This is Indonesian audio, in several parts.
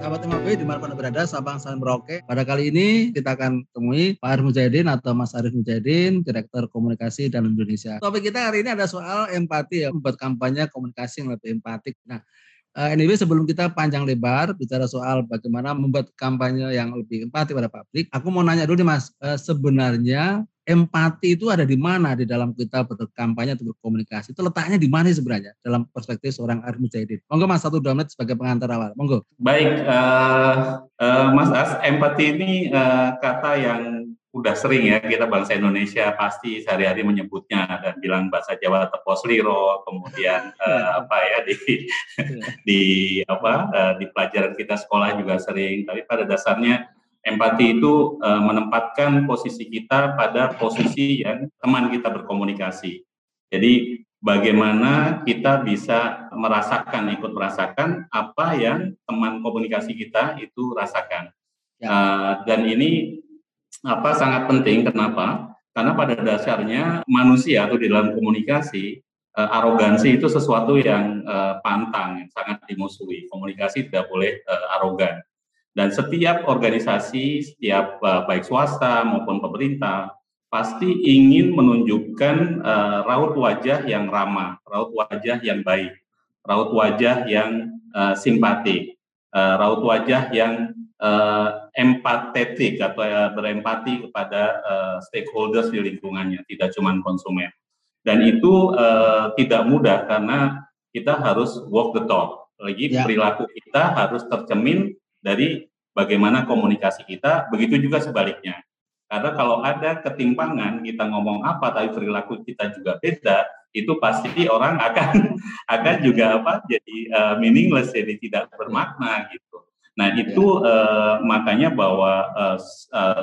sahabat MAP di mana pun berada, Sabang San Merauke. Pada kali ini kita akan temui Pak Arif Mujahidin atau Mas Arif Mujahidin, Direktur Komunikasi dan Indonesia. Topik kita hari ini ada soal empati ya, membuat kampanye komunikasi yang lebih empatik. Nah, uh, anyway sebelum kita panjang lebar bicara soal bagaimana membuat kampanye yang lebih empati pada publik, aku mau nanya dulu nih Mas, uh, sebenarnya empati itu ada di mana di dalam kita berkampanye atau berkomunikasi? Itu letaknya di mana sebenarnya dalam perspektif seorang Arif Mujahidin? Monggo Mas satu dua menit sebagai pengantar awal. Monggo. Baik, uh, uh, Mas As, empati ini uh, kata yang udah sering ya kita bangsa Indonesia pasti sehari-hari menyebutnya dan bilang bahasa Jawa tepos liro kemudian uh, apa ya di di apa uh, di pelajaran kita sekolah juga sering tapi pada dasarnya empati itu uh, menempatkan posisi kita pada posisi yang teman kita berkomunikasi. Jadi bagaimana kita bisa merasakan, ikut merasakan apa yang teman komunikasi kita itu rasakan. Ya. Uh, dan ini apa sangat penting. Kenapa? Karena pada dasarnya manusia atau di dalam komunikasi uh, arogansi itu sesuatu yang uh, pantang, yang sangat dimusuhi. Komunikasi tidak boleh uh, arogan. Dan setiap organisasi, setiap uh, baik swasta maupun pemerintah pasti ingin menunjukkan uh, raut wajah yang ramah, raut wajah yang baik, raut wajah yang uh, simpatik, uh, raut wajah yang uh, empatetik atau uh, berempati kepada uh, stakeholders di lingkungannya, tidak cuma konsumen. Dan itu uh, tidak mudah karena kita harus walk the talk. Lagi ya. perilaku kita harus tercemin dari bagaimana komunikasi kita, begitu juga sebaliknya. Karena kalau ada ketimpangan, kita ngomong apa tapi perilaku kita juga beda, itu pasti orang akan akan juga apa jadi uh, meaningless, jadi tidak bermakna gitu. Nah itu uh, makanya bahwa uh, uh,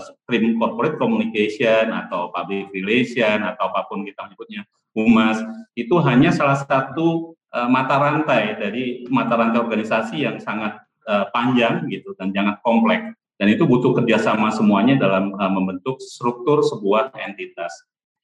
corporate communication atau public relation atau apa pun kita menyebutnya humas itu hanya salah satu uh, mata rantai dari mata rantai organisasi yang sangat uh, panjang gitu dan jangan kompleks dan itu butuh kerjasama semuanya dalam uh, membentuk struktur sebuah entitas.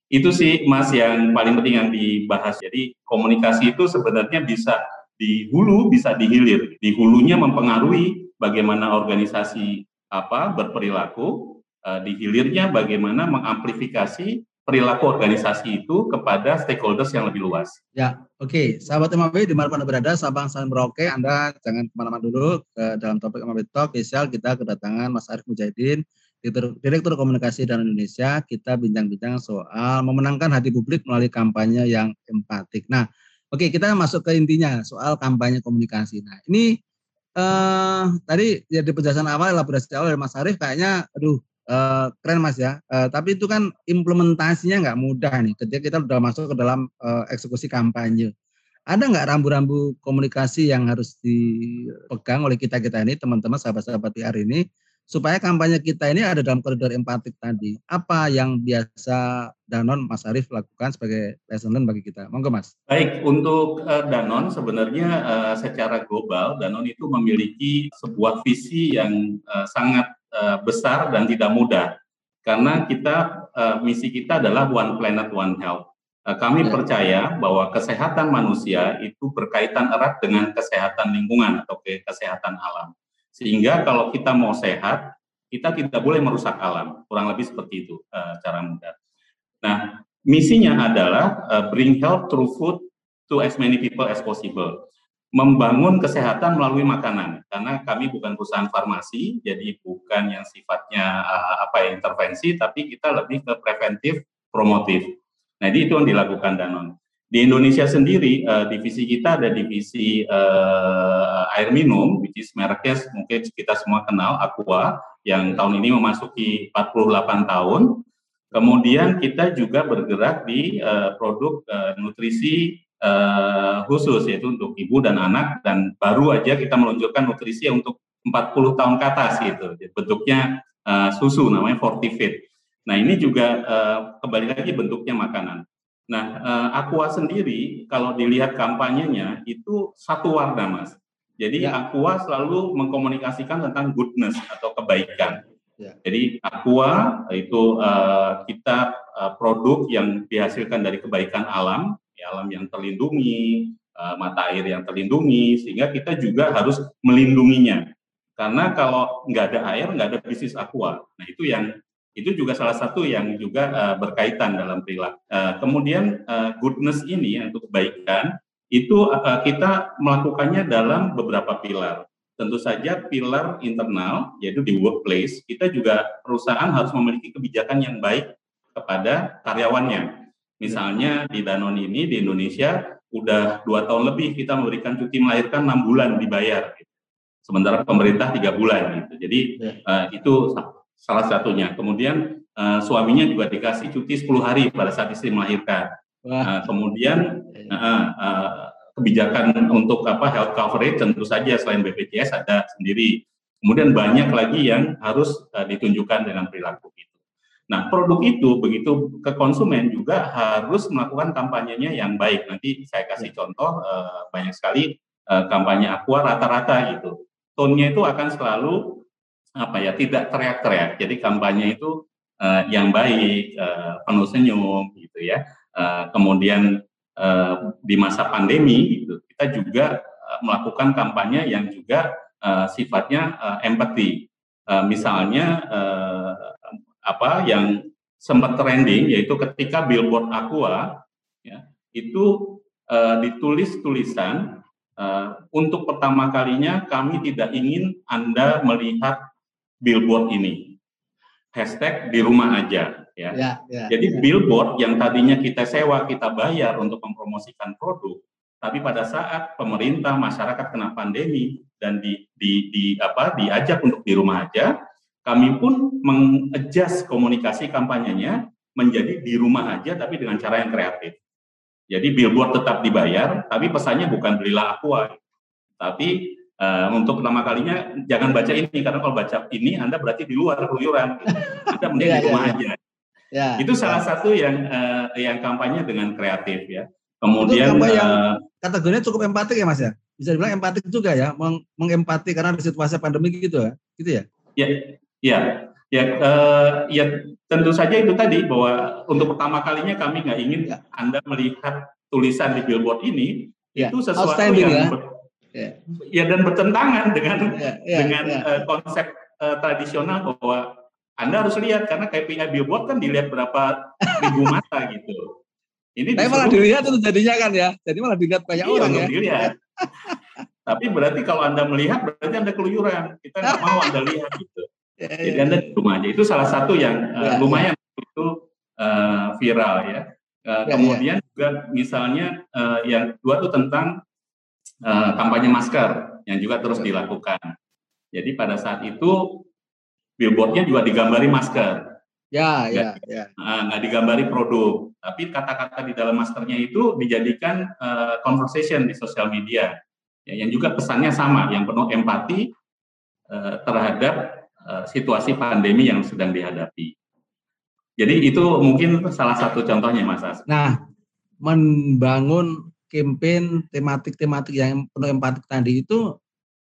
Itu sih Mas yang paling penting yang dibahas. Jadi komunikasi itu sebenarnya bisa di hulu bisa di hilir. Di hulunya mempengaruhi bagaimana organisasi apa berperilaku, uh, di hilirnya bagaimana mengamplifikasi perilaku organisasi itu kepada stakeholders yang lebih luas. Ya, oke. Okay. Sahabat MAP, di mana berada, Sabang Salam Merauke, Anda jangan ke mana-mana dulu ke dalam topik MAP Talk. Spesial kita kedatangan Mas Arif Mujahidin, Direktur, Direktur Komunikasi dan Indonesia. Kita bincang-bincang soal memenangkan hati publik melalui kampanye yang empatik. Nah, oke, okay, kita masuk ke intinya soal kampanye komunikasi. Nah, ini eh, tadi ya di penjelasan awal, elaborasi awal dari Mas Arif, kayaknya, aduh, Uh, keren mas ya. Uh, tapi itu kan implementasinya nggak mudah nih. Ketika kita sudah masuk ke dalam uh, eksekusi kampanye, ada nggak rambu-rambu komunikasi yang harus dipegang oleh kita kita ini, teman-teman sahabat-sahabat PR ini, supaya kampanye kita ini ada dalam koridor empatik tadi. Apa yang biasa Danon Mas Arief lakukan sebagai lesson bagi kita? Monggo Mas. Baik, untuk uh, Danon sebenarnya uh, secara global Danon itu memiliki sebuah visi yang uh, sangat uh, besar dan tidak mudah karena kita uh, misi kita adalah one planet one health. Uh, kami ya. percaya bahwa kesehatan manusia itu berkaitan erat dengan kesehatan lingkungan atau kesehatan alam. Sehingga kalau kita mau sehat, kita tidak boleh merusak alam. Kurang lebih seperti itu uh, cara mudah. Nah, misinya adalah uh, bring health through food to as many people as possible membangun kesehatan melalui makanan karena kami bukan perusahaan farmasi jadi bukan yang sifatnya uh, apa intervensi tapi kita lebih ke preventif promotif. Nah, itu yang dilakukan Danon. Di Indonesia sendiri uh, divisi kita ada divisi uh, air minum which is mereknya mungkin kita semua kenal Aqua yang tahun ini memasuki 48 tahun. Kemudian kita juga bergerak di uh, produk uh, nutrisi uh, khusus yaitu untuk ibu dan anak dan baru aja kita meluncurkan nutrisi untuk 40 tahun ke atas gitu. Bentuknya uh, susu namanya Fortifit. Nah, ini juga uh, kembali lagi bentuknya makanan. Nah, uh, Aqua sendiri kalau dilihat kampanyenya itu satu warna, Mas. Jadi ya. Aqua selalu mengkomunikasikan tentang goodness atau kebaikan. Ya. Jadi Aqua itu uh, kita uh, produk yang dihasilkan dari kebaikan alam alam yang terlindungi, uh, mata air yang terlindungi, sehingga kita juga harus melindunginya. Karena kalau nggak ada air, nggak ada bisnis aqua. Nah itu yang itu juga salah satu yang juga uh, berkaitan dalam perilaku. Uh, kemudian goodness ini untuk kebaikan itu kita melakukannya dalam beberapa pilar. Tentu saja pilar internal yaitu di workplace kita juga perusahaan harus memiliki kebijakan yang baik kepada karyawannya. Misalnya di Danone ini di Indonesia udah dua tahun lebih kita memberikan cuti melahirkan enam bulan dibayar, sementara pemerintah tiga bulan gitu. Jadi uh, itu salah satunya. Kemudian uh, suaminya juga dikasih cuti 10 hari pada saat istri melahirkan. Uh, kemudian uh, uh, kebijakan untuk apa health coverage tentu saja selain BPJS ada sendiri. Kemudian banyak lagi yang harus uh, ditunjukkan dengan perilaku itu. Nah, produk itu begitu ke konsumen juga harus melakukan kampanyenya yang baik. Nanti saya kasih ya. contoh uh, banyak sekali uh, kampanye Aqua rata-rata gitu. Tone-nya itu akan selalu apa ya, tidak teriak-teriak. Jadi kampanye itu uh, yang baik, uh, penuh senyum gitu ya. Kemudian di masa pandemi gitu, kita juga melakukan kampanye yang juga sifatnya empati. Misalnya apa yang sempat trending yaitu ketika billboard Aqua ya, itu uh, ditulis tulisan uh, untuk pertama kalinya kami tidak ingin Anda melihat billboard ini. Hashtag di rumah aja ya. ya, ya Jadi ya. billboard yang tadinya kita sewa, kita bayar untuk mempromosikan produk, tapi pada saat pemerintah masyarakat kena pandemi dan di, di, di apa diajak untuk di rumah aja, kami pun mengadjust komunikasi kampanyenya menjadi di rumah aja tapi dengan cara yang kreatif. Jadi billboard tetap dibayar, tapi pesannya bukan belilah aqua. Tapi uh, untuk pertama kalinya jangan baca ini karena kalau baca ini Anda berarti di luar keluyuran. Anda mending yeah, di rumah yeah, aja. Yeah, Itu salah satu yang uh, yang kampanye dengan kreatif ya. Kemudian Itu yang uh, kategorinya cukup empatik ya Mas ya. Bisa dibilang empatik juga ya, meng mengempati karena situasi pandemi gitu ya. Gitu ya. Ya, Ya, ya, uh, ya tentu saja itu tadi bahwa untuk pertama kalinya kami nggak ingin ya. Anda melihat tulisan di billboard ini ya. itu sesuatu yang ya. Ber, ya. ya dan bertentangan dengan ya, ya, dengan ya. Uh, konsep uh, tradisional bahwa Anda harus lihat karena KPI billboard kan dilihat berapa ribu mata gitu. Ini Tapi malah dilihat itu jadinya kan ya, jadi malah dilihat banyak iya, orang ya. Dilihat. Tapi berarti kalau Anda melihat berarti Anda keluyuran. Kita nggak mau Anda lihat gitu. Jadi Anda di rumah aja. Itu salah satu yang uh, lumayan ya. itu uh, viral ya. Uh, ya kemudian ya. juga misalnya uh, yang dua itu tentang uh, kampanye masker yang juga terus ya. dilakukan. Jadi pada saat itu billboardnya juga digambari masker. Ya, ya, ya. Nggak digambari produk, tapi kata-kata di dalam maskernya itu dijadikan uh, conversation di sosial media, ya, yang juga pesannya sama, yang penuh empati uh, terhadap Eh, situasi pandemi yang sedang dihadapi. Jadi itu mungkin salah satu contohnya Mas As. Nah, membangun campaign tematik-tematik yang penuh empatik tadi itu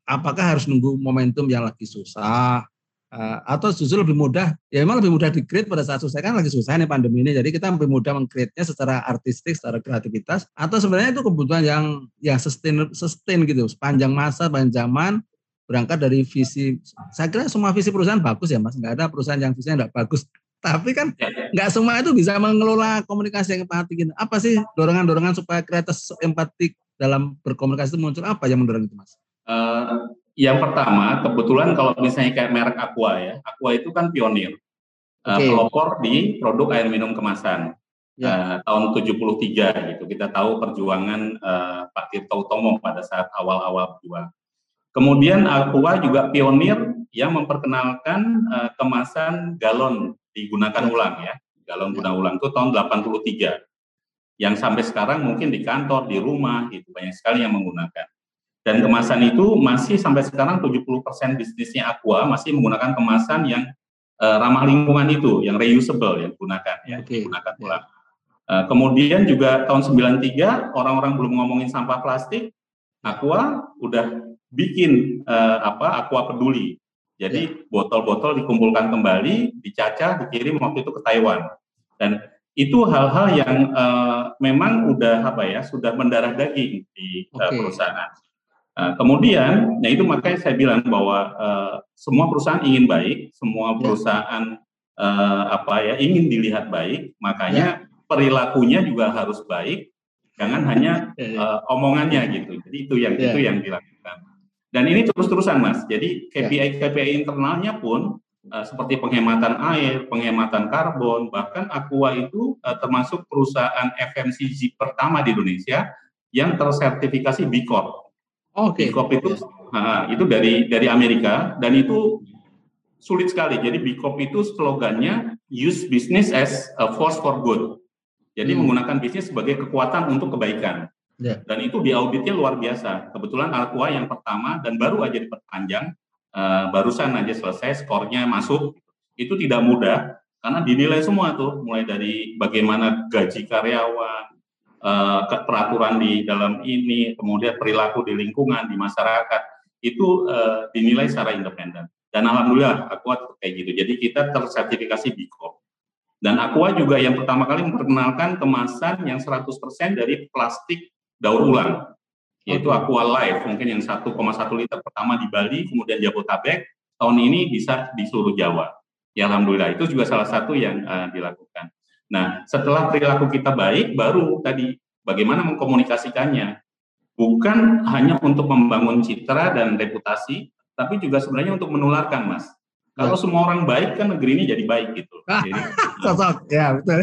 apakah harus nunggu momentum yang lagi susah uh, atau justru lebih mudah? Ya memang lebih mudah di-create pada saat susah. Kan lagi susah nih pandemi ini. Jadi kita lebih mudah meng-create-nya secara artistik secara kreativitas. Atau sebenarnya itu kebutuhan yang yang sustain sustain gitu. Sepanjang masa panjang zaman berangkat dari visi saya kira semua visi perusahaan bagus ya mas nggak ada perusahaan yang visinya nggak bagus tapi kan ya, nggak semua itu bisa mengelola komunikasi yang empatik gitu. apa sih dorongan-dorongan supaya kreatif empatik dalam berkomunikasi itu muncul apa yang mendorong itu mas? Uh, yang pertama kebetulan kalau misalnya kayak merek Aqua ya Aqua itu kan pionir okay. uh, pelopor di produk air minum kemasan ya. uh, tahun 73 gitu kita tahu perjuangan uh, Pak Tirto Utomo pada saat awal-awal berjuang Kemudian Aqua juga pionir yang memperkenalkan uh, kemasan galon digunakan ulang ya. Galon guna ulang itu tahun 83. Yang sampai sekarang mungkin di kantor, di rumah gitu banyak sekali yang menggunakan. Dan kemasan itu masih sampai sekarang 70% bisnisnya Aqua masih menggunakan kemasan yang uh, ramah lingkungan itu, yang reusable yang digunakan ya, okay. digunakan ulang. Uh, kemudian juga tahun 93 orang-orang belum ngomongin sampah plastik, Aqua udah bikin uh, apa aqua peduli. Jadi ya. botol-botol dikumpulkan kembali, dicacah, dikirim waktu itu ke Taiwan. Dan itu hal-hal yang uh, memang udah apa ya sudah mendarah daging di okay. uh, perusahaan. Uh, kemudian, nah itu makanya saya bilang bahwa uh, semua perusahaan ingin baik, semua ya. perusahaan uh, apa ya ingin dilihat baik, makanya ya. perilakunya juga harus baik, jangan hanya uh, omongannya gitu. Jadi itu yang ya. itu yang dilakukan. Dan ini terus-terusan mas. Jadi KPI KPI internalnya pun uh, seperti penghematan air, penghematan karbon, bahkan Aqua itu uh, termasuk perusahaan FMCG pertama di Indonesia yang tersertifikasi B Corp. Okay. B Corp itu uh, itu dari dari Amerika dan itu sulit sekali. Jadi B Corp itu slogannya use business as a force for good. Jadi hmm. menggunakan bisnis sebagai kekuatan untuk kebaikan. Yeah. Dan itu di auditnya luar biasa. Kebetulan Alcoa yang pertama dan baru aja diperpanjang, uh, barusan aja selesai, skornya masuk. Itu tidak mudah karena dinilai semua tuh, mulai dari bagaimana gaji karyawan, uh, peraturan di dalam ini, kemudian perilaku di lingkungan, di masyarakat, itu uh, dinilai secara independen. Dan alhamdulillah Aqua kayak gitu. Jadi kita tersertifikasi B Corp. Dan Aqua juga yang pertama kali memperkenalkan kemasan yang 100% dari plastik daur ulang. Yaitu Aqua Life, mungkin yang 1,1 liter pertama di Bali, kemudian Jabotabek, tahun ini bisa di seluruh Jawa. Ya alhamdulillah itu juga salah satu yang uh, dilakukan. Nah, setelah perilaku kita baik, baru tadi bagaimana mengkomunikasikannya. Bukan hanya untuk membangun citra dan reputasi, tapi juga sebenarnya untuk menularkan, Mas. Kalau ya. semua orang baik, kan negeri ini jadi baik gitu. Jadi, Sosok, ya betul.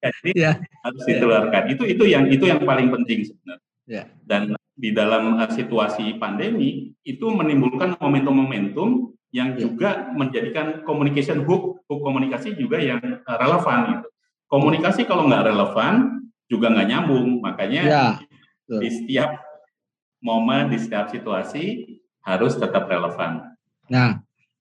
Jadi ya. harus ditularkan. Itu itu yang itu yang paling penting sebenarnya. Ya. Dan di dalam uh, situasi pandemi itu menimbulkan momentum-momentum yang ya. juga menjadikan communication hook, hook komunikasi juga yang uh, relevan gitu. Komunikasi kalau nggak relevan juga nggak nyambung, makanya ya. di setiap momen, di setiap situasi harus tetap relevan. Nah,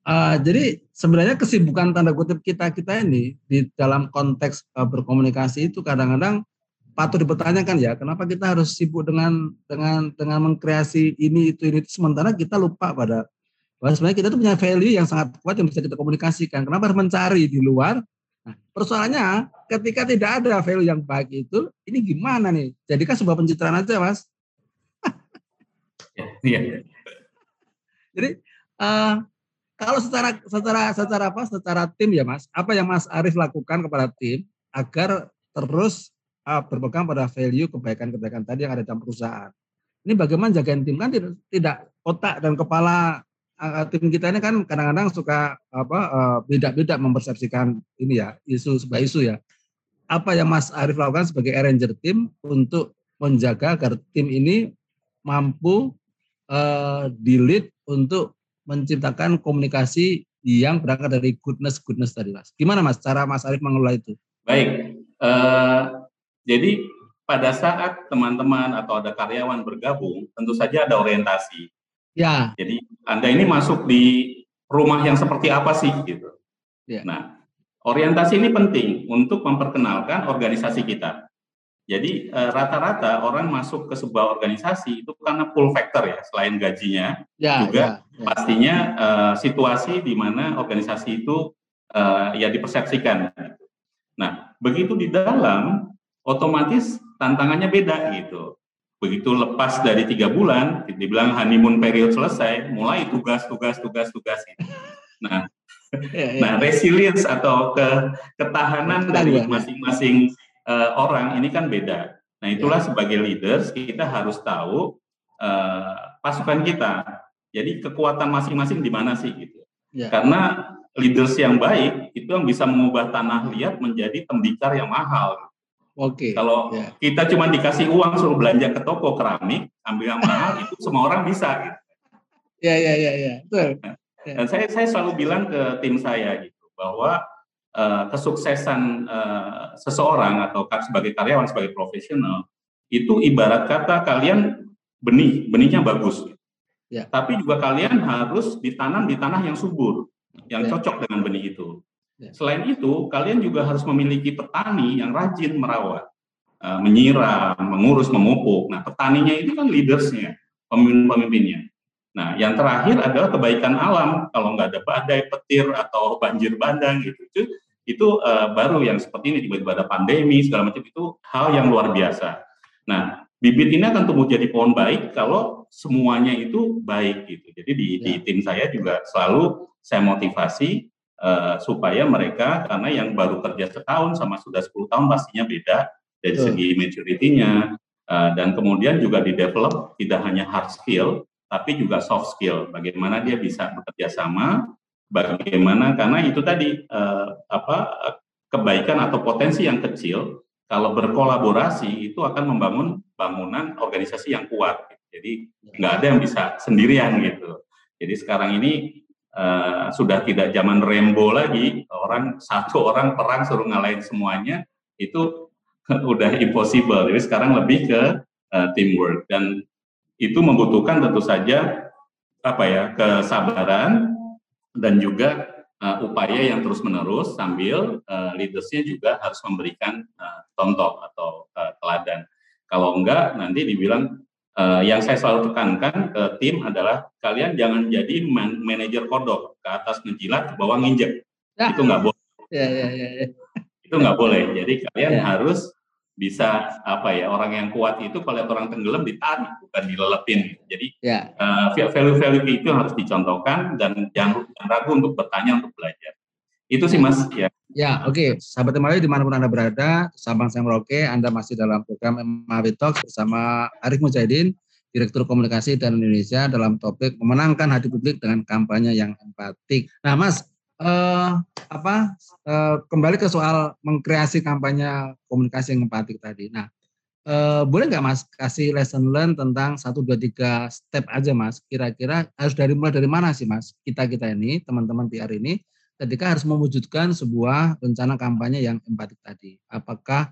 uh, jadi sebenarnya kesibukan tanda kutip kita kita ini di dalam konteks uh, berkomunikasi itu kadang-kadang patut dipertanyakan ya, kenapa kita harus sibuk dengan dengan dengan mengkreasi ini itu ini sementara kita lupa pada bahwa sebenarnya kita tuh punya value yang sangat kuat yang bisa kita komunikasikan. Kenapa harus mencari di luar? Nah, persoalannya ketika tidak ada value yang baik itu, ini gimana nih? Jadikan sebuah pencitraan aja, Mas. Iya. Jadi uh, kalau secara secara secara apa? Secara tim ya, Mas. Apa yang Mas Arif lakukan kepada tim agar terus uh, berpegang pada value kebaikan-kebaikan tadi yang ada dalam perusahaan? Ini bagaimana jagain tim kan tidak, tidak otak dan kepala uh, tim kita ini kan kadang-kadang suka apa uh, beda-beda mempersepsikan ini ya isu sebuah isu ya. Apa yang Mas Arief lakukan sebagai arranger tim untuk menjaga agar tim ini mampu uh, lead untuk menciptakan komunikasi yang berangkat dari goodness goodness tadi mas. Gimana mas cara Mas Arief mengelola itu? Baik, uh, jadi pada saat teman-teman atau ada karyawan bergabung, tentu saja ada orientasi. Ya. Jadi Anda ini masuk di rumah yang seperti apa sih gitu. Ya. Nah, orientasi ini penting untuk memperkenalkan organisasi kita. Jadi eh, rata-rata orang masuk ke sebuah organisasi itu karena pull factor ya, selain gajinya ya, juga ya, ya. pastinya uh, situasi di mana organisasi itu uh, ya dipersepsikan. Nah, begitu di dalam otomatis tantangannya beda gitu begitu lepas dari tiga bulan, dibilang honeymoon period selesai, mulai tugas, tugas, tugas, tugas. Nah, ya, ya. nah resilience atau ke, ketahanan dari masing-masing uh, orang ini kan beda. Nah, itulah ya. sebagai leaders kita harus tahu uh, pasukan kita. Jadi kekuatan masing-masing di mana sih gitu. Ya. Karena leaders yang baik itu yang bisa mengubah tanah liat menjadi tembikar yang mahal. Oke. Okay. Kalau yeah. kita cuma dikasih uang suruh belanja ke toko keramik, ambil yang mahal itu semua orang bisa gitu. Ya ya ya ya. Betul. Ya. Dan saya saya selalu bilang ke tim saya gitu bahwa uh, kesuksesan uh, seseorang atau sebagai karyawan sebagai profesional itu ibarat kata kalian benih, benihnya bagus. Ya. Tapi juga kalian harus ditanam di tanah yang subur, yang ya. cocok dengan benih itu. Ya. Selain itu, kalian juga harus memiliki petani yang rajin merawat, eh, menyiram, mengurus, memupuk. Nah, petaninya itu kan leadersnya, pemimpin-pemimpinnya. Nah, yang terakhir adalah kebaikan alam. Kalau nggak ada badai, petir, atau banjir bandang gitu, itu, itu uh, baru yang seperti ini tiba-tiba ada pandemi segala macam itu hal yang luar biasa. Nah, bibit ini akan tumbuh jadi pohon baik kalau semuanya itu baik gitu. Jadi di, ya. di tim saya juga selalu saya motivasi uh, supaya mereka karena yang baru kerja setahun sama sudah 10 tahun pastinya beda dari Betul. segi maturity-nya uh, dan kemudian juga di develop tidak hanya hard skill tapi juga soft skill. Bagaimana dia bisa bekerja sama, bagaimana karena itu tadi uh, apa kebaikan atau potensi yang kecil kalau berkolaborasi itu akan membangun bangunan organisasi yang kuat. Jadi nggak ada yang bisa sendirian gitu. Jadi sekarang ini uh, sudah tidak zaman Rembo lagi, orang satu orang perang suruh ngalahin semuanya itu udah impossible. Jadi sekarang lebih ke uh, teamwork dan itu membutuhkan tentu saja apa ya kesabaran dan juga uh, upaya yang terus menerus sambil uh, leadersnya juga harus memberikan uh, contoh atau uh, teladan. Kalau enggak nanti dibilang uh, yang saya selalu tekankan ke tim adalah kalian jangan jadi man manajer kodok ke atas ngejilat ke bawah nginjek. Ya. Itu nggak boleh. Ya, ya, ya, ya. Itu nggak boleh. Jadi kalian ya. harus bisa apa ya orang yang kuat itu kalau orang tenggelam ditarik bukan dilelepin jadi ya. uh, value-value itu harus dicontohkan dan jangan, ragu untuk bertanya untuk belajar itu sih mas ya ya oke okay. sahabat Emawi di mana pun anda berada Sabang Sam Roke anda masih dalam program Emawi Talk bersama Arif Mujahidin Direktur Komunikasi dan Indonesia dalam topik memenangkan hati publik dengan kampanye yang empatik. Nah, Mas, uh, apa uh, kembali ke soal mengkreasi kampanye komunikasi yang empatik tadi. Nah, uh, boleh nggak Mas kasih lesson learn tentang satu dua tiga step aja Mas? Kira-kira harus dari mulai dari mana sih Mas? Kita kita ini teman-teman PR ini ketika harus mewujudkan sebuah rencana kampanye yang empatik tadi. Apakah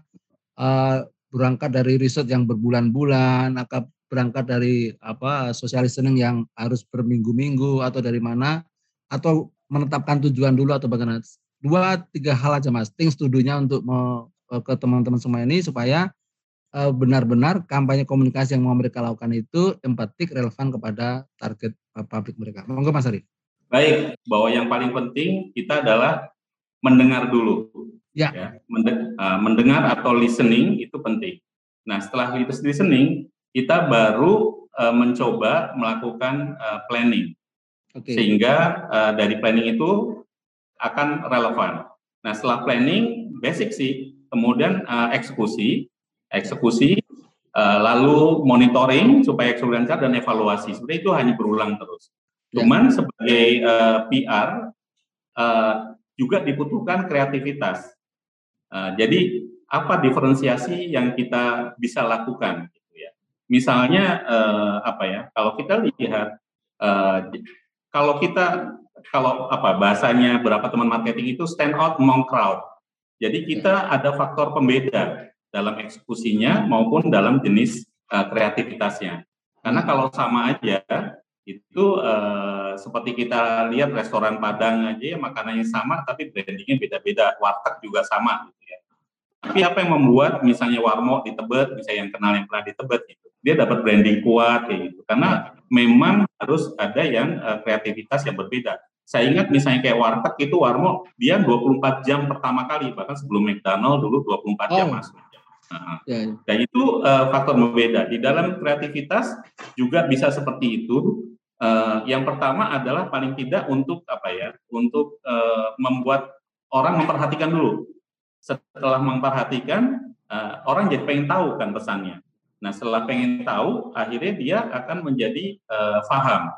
uh, berangkat dari riset yang berbulan-bulan, atau berangkat dari apa social listening yang harus berminggu-minggu atau dari mana atau menetapkan tujuan dulu atau bagaimana? Dua tiga hal aja mas, things to untuk me, eh, ke teman-teman semua ini supaya uh, benar-benar kampanye komunikasi yang mau mereka lakukan itu empatik relevan kepada target uh, publik mereka. Monggo Mas Ari. Baik, bahwa yang paling penting kita adalah mendengar dulu. Ya. ya mendengar atau listening itu penting. Nah, setelah listening, kita baru uh, mencoba melakukan uh, planning. Okay. Sehingga uh, dari planning itu akan relevan. Nah, setelah planning basic sih, kemudian uh, eksekusi, eksekusi, uh, lalu monitoring supaya eksekusi lancar dan evaluasi. Sebenarnya itu hanya berulang terus. Ya. Cuman sebagai uh, PR uh, juga dibutuhkan kreativitas. Uh, jadi apa diferensiasi yang kita bisa lakukan? Gitu ya. Misalnya uh, apa ya? Kalau kita lihat uh, kalau kita kalau apa bahasanya berapa teman marketing itu stand out among crowd. Jadi kita ada faktor pembeda dalam eksekusinya maupun dalam jenis uh, kreativitasnya. Karena kalau sama aja itu uh, seperti kita lihat restoran Padang aja ya makanannya sama tapi brandingnya beda-beda, warteg juga sama gitu ya. Tapi apa yang membuat misalnya Warmo di Tebet, misalnya yang kenal yang pernah di Tebet gitu, dia dapat branding kuat kayak gitu. Karena memang harus ada yang uh, kreativitas yang berbeda. Saya ingat misalnya kayak warteg itu Warmo dia 24 jam pertama kali bahkan sebelum McDonald dulu 24 jam oh. masuk. Nah, ya, ya. Dan itu uh, faktor berbeda. Di dalam kreativitas juga bisa seperti itu. Uh, yang pertama adalah paling tidak untuk apa ya? Untuk uh, membuat orang memperhatikan dulu. Setelah memperhatikan, uh, orang jadi pengen tahu kan pesannya. Nah, setelah pengen tahu, akhirnya dia akan menjadi uh, paham.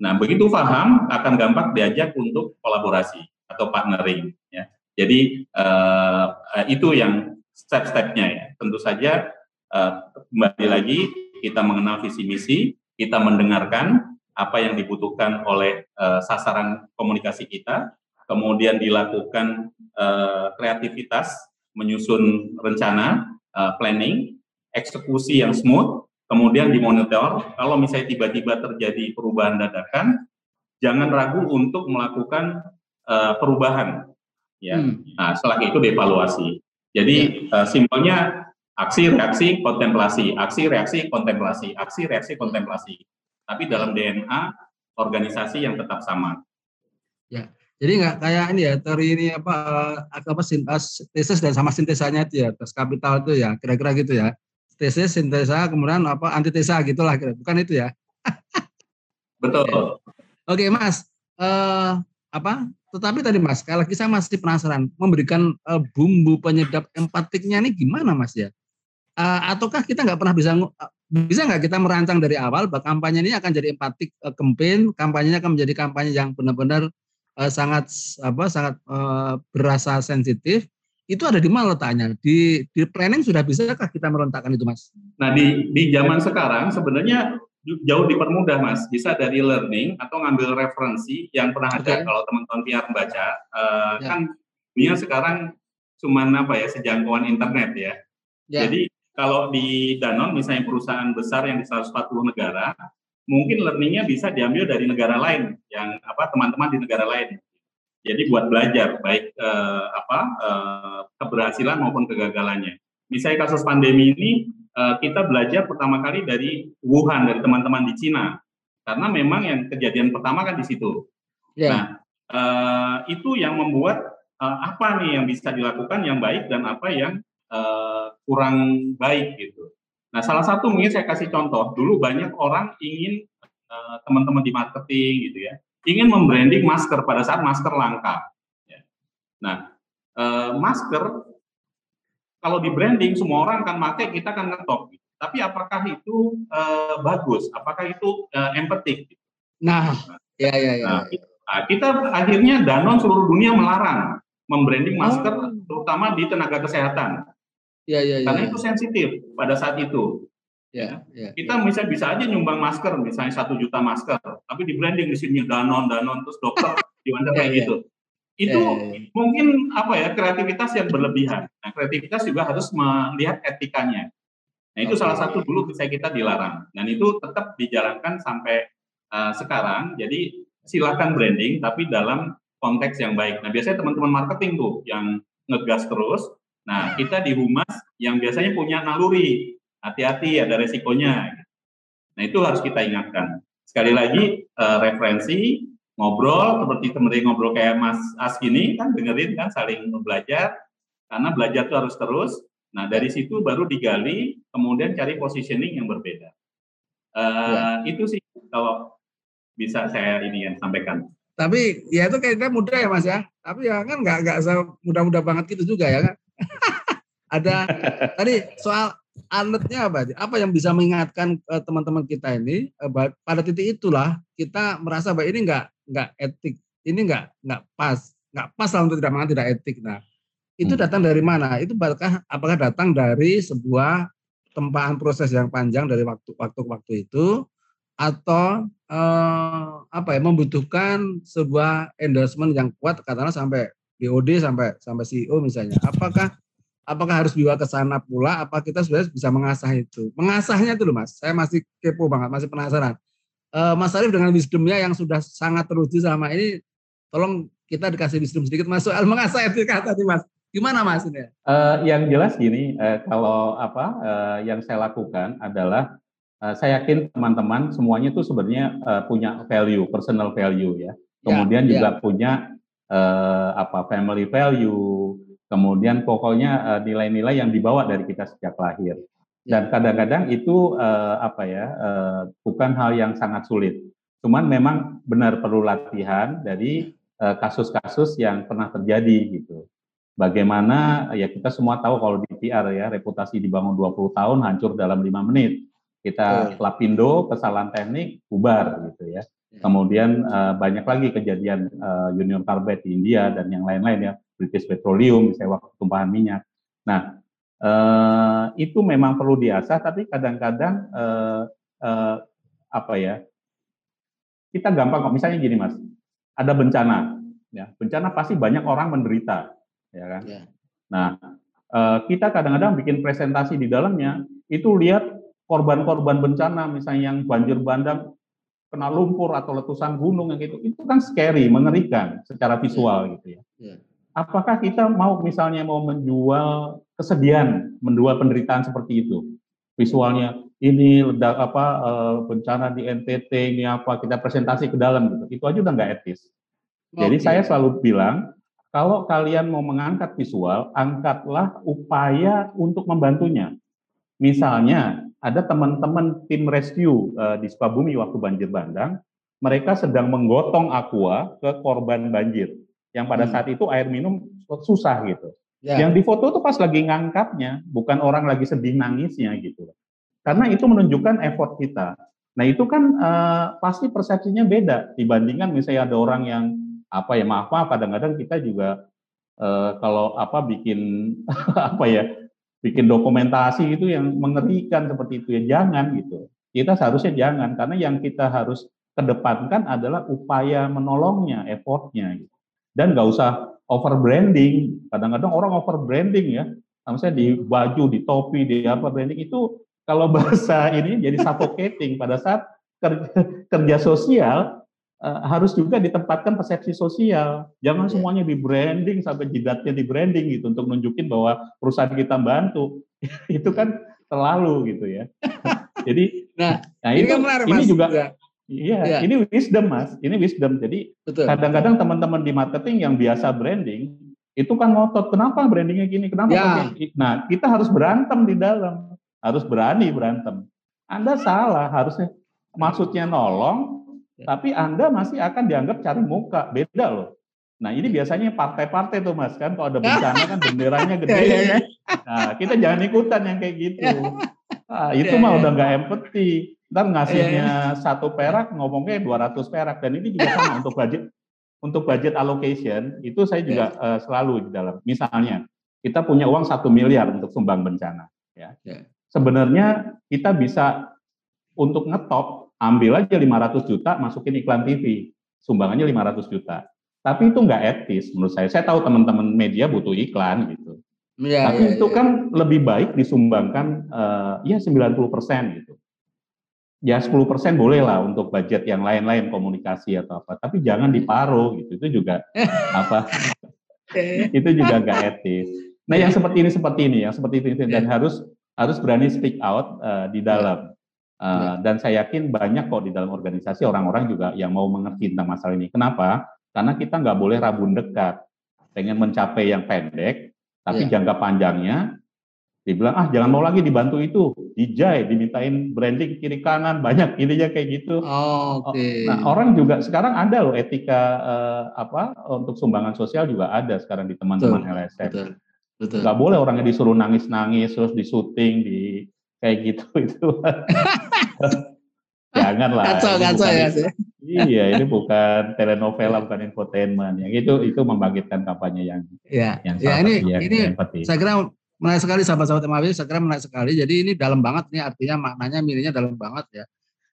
Nah, begitu paham, akan gampang diajak untuk kolaborasi atau partnering. Ya. Jadi uh, itu yang step-stepnya ya. Tentu saja uh, kembali lagi kita mengenal visi misi, kita mendengarkan apa yang dibutuhkan oleh uh, sasaran komunikasi kita, kemudian dilakukan uh, kreativitas, menyusun rencana, uh, planning, eksekusi yang smooth, kemudian dimonitor. Kalau misalnya tiba-tiba terjadi perubahan dadakan, jangan ragu untuk melakukan uh, perubahan. Ya, hmm. nah setelah itu dievaluasi. Jadi uh, simpelnya aksi reaksi kontemplasi, aksi reaksi kontemplasi, aksi reaksi kontemplasi. Tapi dalam DNA organisasi yang tetap sama. Ya, jadi nggak kayak ini ya teori ini apa apa sintesis dan sama sintesanya itu ya, tes kapital itu ya, kira-kira gitu ya tesis, sintesa, kemudian apa antitesa gitulah kira. Bukan itu ya? Betul. Oke, Mas. Uh, apa? Tetapi tadi Mas, kalau saya masih penasaran memberikan uh, bumbu penyedap empatiknya ini gimana Mas ya? Uh, ataukah kita nggak pernah bisa bisa nggak kita merancang dari awal bahwa kampanye ini akan jadi empatik uh, campaign, kampanyenya akan menjadi kampanye yang benar-benar uh, sangat apa sangat uh, berasa sensitif itu ada di mana letaknya? Di di planning sudah bisakah kita merontakkan itu, Mas? Nah, di di zaman sekarang sebenarnya jauh dipermudah, Mas. Bisa dari learning atau ngambil referensi yang pernah ada okay. kalau teman-teman biar membaca. Uh, ya. Kan dunia sekarang cuma apa ya sejangkauan internet ya. ya. Jadi kalau di Danon misalnya perusahaan besar yang di 140 negara, mungkin learningnya bisa diambil dari negara lain yang apa teman-teman di negara lain. Jadi buat belajar baik eh, apa eh, keberhasilan maupun kegagalannya. Misalnya kasus pandemi ini eh, kita belajar pertama kali dari Wuhan dari teman-teman di Cina karena memang yang kejadian pertama kan di situ. Yeah. Nah eh, itu yang membuat eh, apa nih yang bisa dilakukan yang baik dan apa yang eh, kurang baik gitu. Nah salah satu mungkin saya kasih contoh dulu banyak orang ingin eh, teman-teman di marketing gitu ya ingin membranding masker pada saat masker langka. Ya. Nah, eh, masker kalau di branding semua orang akan pakai, kita akan ngetop. Gitu. Tapi apakah itu eh, bagus? Apakah itu eh, empatik? Gitu. Nah, ya ya ya. Nah, nah, kita akhirnya Danon seluruh dunia melarang membranding masker, oh. terutama di tenaga kesehatan. Ya, ya, ya, Karena ya. itu sensitif pada saat itu. Ya, ya, kita ya. bisa bisa aja nyumbang masker, misalnya satu juta masker, tapi di branding di sini danon danon terus dokter di mana kayak ya, gitu. Itu ya, ya, ya. mungkin apa ya kreativitas yang berlebihan. Nah kreativitas juga harus melihat etikanya. Nah itu okay. salah satu dulu bisa kita dilarang dan itu tetap dijalankan sampai uh, sekarang. Jadi silakan branding tapi dalam konteks yang baik. Nah biasanya teman-teman marketing tuh yang ngegas terus. Nah kita di humas yang biasanya punya naluri hati-hati ada resikonya. Nah itu harus kita ingatkan. Sekali lagi uh, referensi ngobrol seperti teman ngobrol kayak Mas As ini kan dengerin kan saling belajar karena belajar itu harus terus. Nah dari situ baru digali kemudian cari positioning yang berbeda. Uh, ya. Itu sih kalau bisa saya ini yang sampaikan. Tapi ya itu kayaknya mudah ya Mas ya. Tapi ya kan nggak nggak mudah-mudah banget gitu juga ya kan. Ada tadi soal anetnya apa? Apa yang bisa mengingatkan uh, teman-teman kita ini uh, pada titik itulah kita merasa bahwa ini enggak enggak etik, ini enggak enggak pas, enggak pas lah untuk tidak mengatakan tidak etik. Nah, itu hmm. datang dari mana? Itu apakah apakah datang dari sebuah tempahan proses yang panjang dari waktu waktu ke waktu itu atau eh, apa ya membutuhkan sebuah endorsement yang kuat katakanlah sampai BOD sampai sampai CEO misalnya. Apakah apakah harus dibawa ke sana pula? Apa kita sebenarnya bisa mengasah itu? Mengasahnya itu loh mas. Saya masih kepo banget masih penasaran. Uh, mas Arif dengan wisdomnya yang sudah sangat teruji selama ini tolong kita dikasih wisdom sedikit mas soal mengasah etika tadi mas. Gimana mas ini? Uh, yang jelas gini uh, kalau apa uh, yang saya lakukan adalah uh, saya yakin teman-teman semuanya itu sebenarnya uh, punya value personal value ya, ya kemudian ya, juga ya. punya uh, apa family value kemudian pokoknya nilai-nilai uh, yang dibawa dari kita sejak lahir. Ya. Dan kadang-kadang itu uh, apa ya uh, bukan hal yang sangat sulit. Cuman memang benar perlu latihan dari kasus-kasus uh, yang pernah terjadi gitu. Bagaimana ya kita semua tahu kalau di PR ya reputasi dibangun 20 tahun hancur dalam lima menit. Kita oh. lapindo kesalahan teknik bubar gitu ya. ya. Kemudian uh, banyak lagi kejadian uh, Union Carbide di India dan yang lain-lain ya British Petroleum, misalnya waktu tumpahan minyak. Nah, eh, itu memang perlu diasah, tapi kadang-kadang eh, eh, apa ya? Kita gampang kok. Misalnya gini, Mas, ada bencana, ya bencana pasti banyak orang menderita, ya kan? Yeah. Nah, eh, kita kadang-kadang bikin presentasi di dalamnya itu lihat korban-korban bencana, misalnya yang banjir bandang kena lumpur atau letusan gunung yang gitu, itu kan scary, mengerikan secara visual yeah. gitu ya. Yeah apakah kita mau misalnya mau menjual kesedihan, menjual penderitaan seperti itu? Visualnya ini ledak apa eh, bencana di NTT ini apa kita presentasi ke dalam gitu. Itu aja udah nggak etis. Jadi saya selalu bilang kalau kalian mau mengangkat visual, angkatlah upaya untuk membantunya. Misalnya ada teman-teman tim rescue uh, di Sukabumi waktu banjir bandang, mereka sedang menggotong aqua ke korban banjir yang pada hmm. saat itu air minum susah gitu. Ya. Yang di foto itu pas lagi ngangkatnya, bukan orang lagi sedih nangisnya gitu. Karena itu menunjukkan effort kita. Nah itu kan uh, pasti persepsinya beda dibandingkan misalnya ada orang yang apa ya maaf maaf kadang-kadang kita juga uh, kalau apa bikin apa ya bikin dokumentasi itu yang mengerikan seperti itu ya jangan gitu. Kita seharusnya jangan karena yang kita harus kedepankan adalah upaya menolongnya, effortnya gitu. Dan nggak usah over branding. Kadang-kadang orang over branding ya. Misalnya di baju, di topi, di apa branding itu kalau bahasa ini jadi suffocating pada saat kerja, kerja sosial uh, harus juga ditempatkan persepsi sosial. Jangan yeah. semuanya di branding sampai jidatnya di branding gitu untuk nunjukin bahwa perusahaan kita bantu. itu kan terlalu gitu ya. Jadi nah, nah ini, kan menarik, ini juga ya. Iya, ya. ini wisdom mas, ini wisdom. Jadi kadang-kadang teman-teman di marketing yang biasa branding itu kan ngotot, kenapa brandingnya gini, kenapa? Ya. Nah kita harus berantem di dalam, harus berani berantem. Anda salah, harusnya maksudnya nolong, ya. tapi Anda masih akan dianggap cari muka, beda loh. Nah ini biasanya partai-partai tuh mas kan, kalau ada bencana kan benderanya gede. ya, ya, ya. Nah kita jangan ikutan yang kayak gitu. Nah, itu mah udah nggak empati ntar ngasihnya yeah. satu perak ngomongnya 200 perak dan ini juga sama untuk budget untuk budget allocation itu saya juga yeah. uh, selalu di dalam misalnya kita punya uang satu miliar untuk sumbang bencana ya yeah. sebenarnya kita bisa untuk ngetop ambil aja 500 juta masukin iklan TV sumbangannya 500 juta tapi itu nggak etis menurut saya saya tahu teman-teman media butuh iklan gitu Ya, Tapi ya, itu ya. kan lebih baik disumbangkan uh, ya 90% gitu ya 10% boleh lah untuk budget yang lain-lain komunikasi atau apa. Tapi jangan diparuh gitu itu juga apa? Itu juga nggak etis. Nah yang seperti ini seperti ini yang seperti ini dan harus harus berani speak out uh, di dalam. Uh, dan saya yakin banyak kok di dalam organisasi orang-orang juga yang mau mengerti tentang masalah ini. Kenapa? Karena kita nggak boleh rabun dekat. Pengen mencapai yang pendek tapi yeah. jangka panjangnya dibilang ah jangan mau lagi dibantu itu. Dijai dimintain branding kiri kanan banyak ininya kayak gitu. Oh, oke. Okay. nah orang juga sekarang ada loh etika uh, apa untuk sumbangan sosial juga ada sekarang di teman-teman LSM betul, betul. nggak boleh orangnya disuruh nangis nangis terus di syuting di kayak gitu itu. Janganlah kacau kacau ya sih iya ini bukan telenovela bukan infotainment yang itu itu membangkitkan kampanye yang ya, yang ya ini ya, ini saya kira menarik sekali sahabat-sahabat MAW, saya kira menarik sekali. Jadi ini dalam banget nih artinya maknanya mininya dalam banget ya.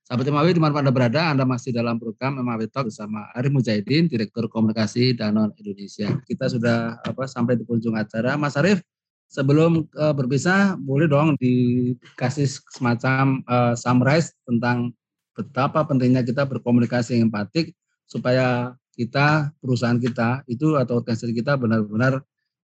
Sahabat MAW di mana Anda berada, Anda masih dalam program MAW Talk bersama Arif Mujahidin, Direktur Komunikasi Danone Indonesia. Kita sudah apa sampai di penghujung acara. Mas Arif, sebelum uh, berpisah, boleh dong dikasih semacam uh, summarize tentang betapa pentingnya kita berkomunikasi yang empatik supaya kita, perusahaan kita itu atau organisasi kita benar-benar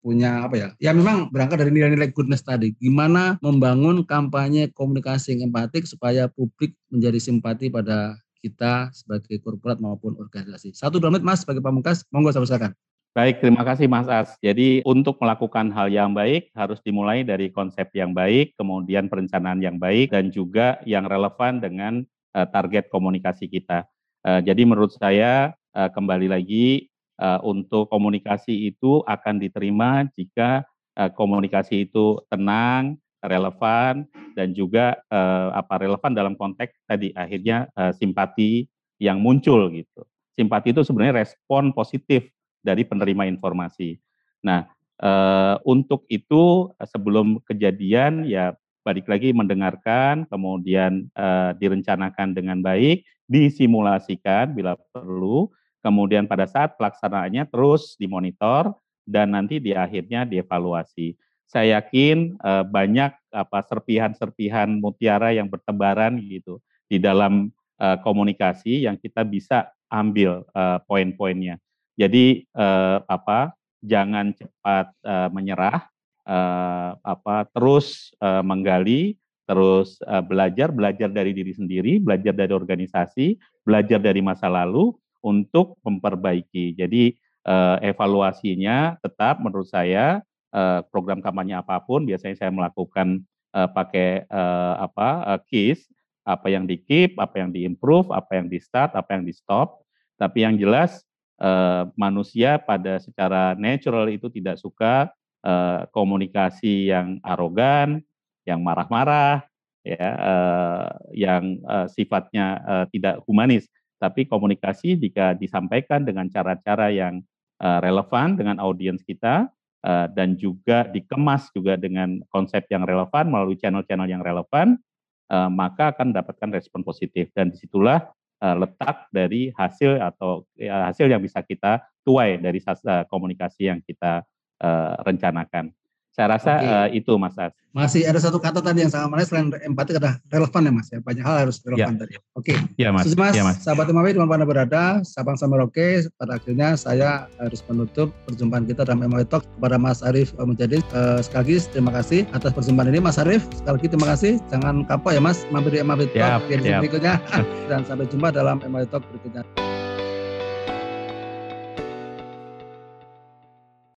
punya apa ya? Ya memang berangkat dari nilai-nilai goodness tadi. Gimana membangun kampanye komunikasi yang empatik supaya publik menjadi simpati pada kita sebagai korporat maupun organisasi. Satu dua menit Mas sebagai pamungkas, monggo saya silakan. Baik, terima kasih Mas As. Jadi untuk melakukan hal yang baik harus dimulai dari konsep yang baik, kemudian perencanaan yang baik, dan juga yang relevan dengan uh, target komunikasi kita. Uh, jadi menurut saya uh, kembali lagi uh, untuk komunikasi itu akan diterima jika uh, komunikasi itu tenang, relevan dan juga uh, apa relevan dalam konteks tadi akhirnya simpati yang muncul gitu. Simpati itu sebenarnya respon positif dari penerima informasi. Nah, untuk itu sebelum kejadian ya balik lagi mendengarkan, kemudian direncanakan dengan baik, disimulasikan bila perlu, kemudian pada saat pelaksanaannya terus dimonitor dan nanti di akhirnya dievaluasi. Saya yakin uh, banyak apa serpihan-serpihan mutiara yang bertebaran gitu di dalam uh, komunikasi yang kita bisa ambil uh, poin-poinnya. Jadi apa jangan cepat menyerah, apa terus menggali, terus belajar, belajar dari diri sendiri, belajar dari organisasi, belajar dari masa lalu, untuk memperbaiki. Jadi uh, evaluasinya tetap menurut saya uh, program kampanye apa pun biasanya saya melakukan uh, pakai apa keys, apa yang di keep, apa yang di improve, apa yang di start, apa yang di stop. Tapi yang jelas manusia pada secara natural itu tidak suka komunikasi yang arogan, yang marah-marah, ya, yang sifatnya tidak humanis. Tapi komunikasi jika disampaikan dengan cara-cara yang uh, relevan dengan audiens kita, uh, dan juga dikemas juga dengan konsep yang relevan melalui channel-channel yang relevan, uh, maka akan mendapatkan respon positif dan di situlah uh, letak dari hasil atau ya, hasil yang bisa kita tuai dari uh, komunikasi yang kita uh, rencanakan. Saya rasa okay. uh, itu Mas As. Masih ada satu kata tadi yang sangat menarik selain empati ada relevan ya Mas ya. Banyak hal harus relevan ya. tadi. Oke. Okay. Ya Mas. Susi, mas, ya, mas. Sahabat Imawi di mana berada, Sabang Samerauke, pada akhirnya saya harus menutup perjumpaan kita dalam Imawi Talk kepada Mas Arief menjadi uh, sekali lagi terima kasih atas perjumpaan ini Mas Arief. Sekali lagi terima kasih. Jangan kapok ya Mas mampir di Imawi Talk ya, di berikutnya dan sampai jumpa dalam Imawi Talk berikutnya.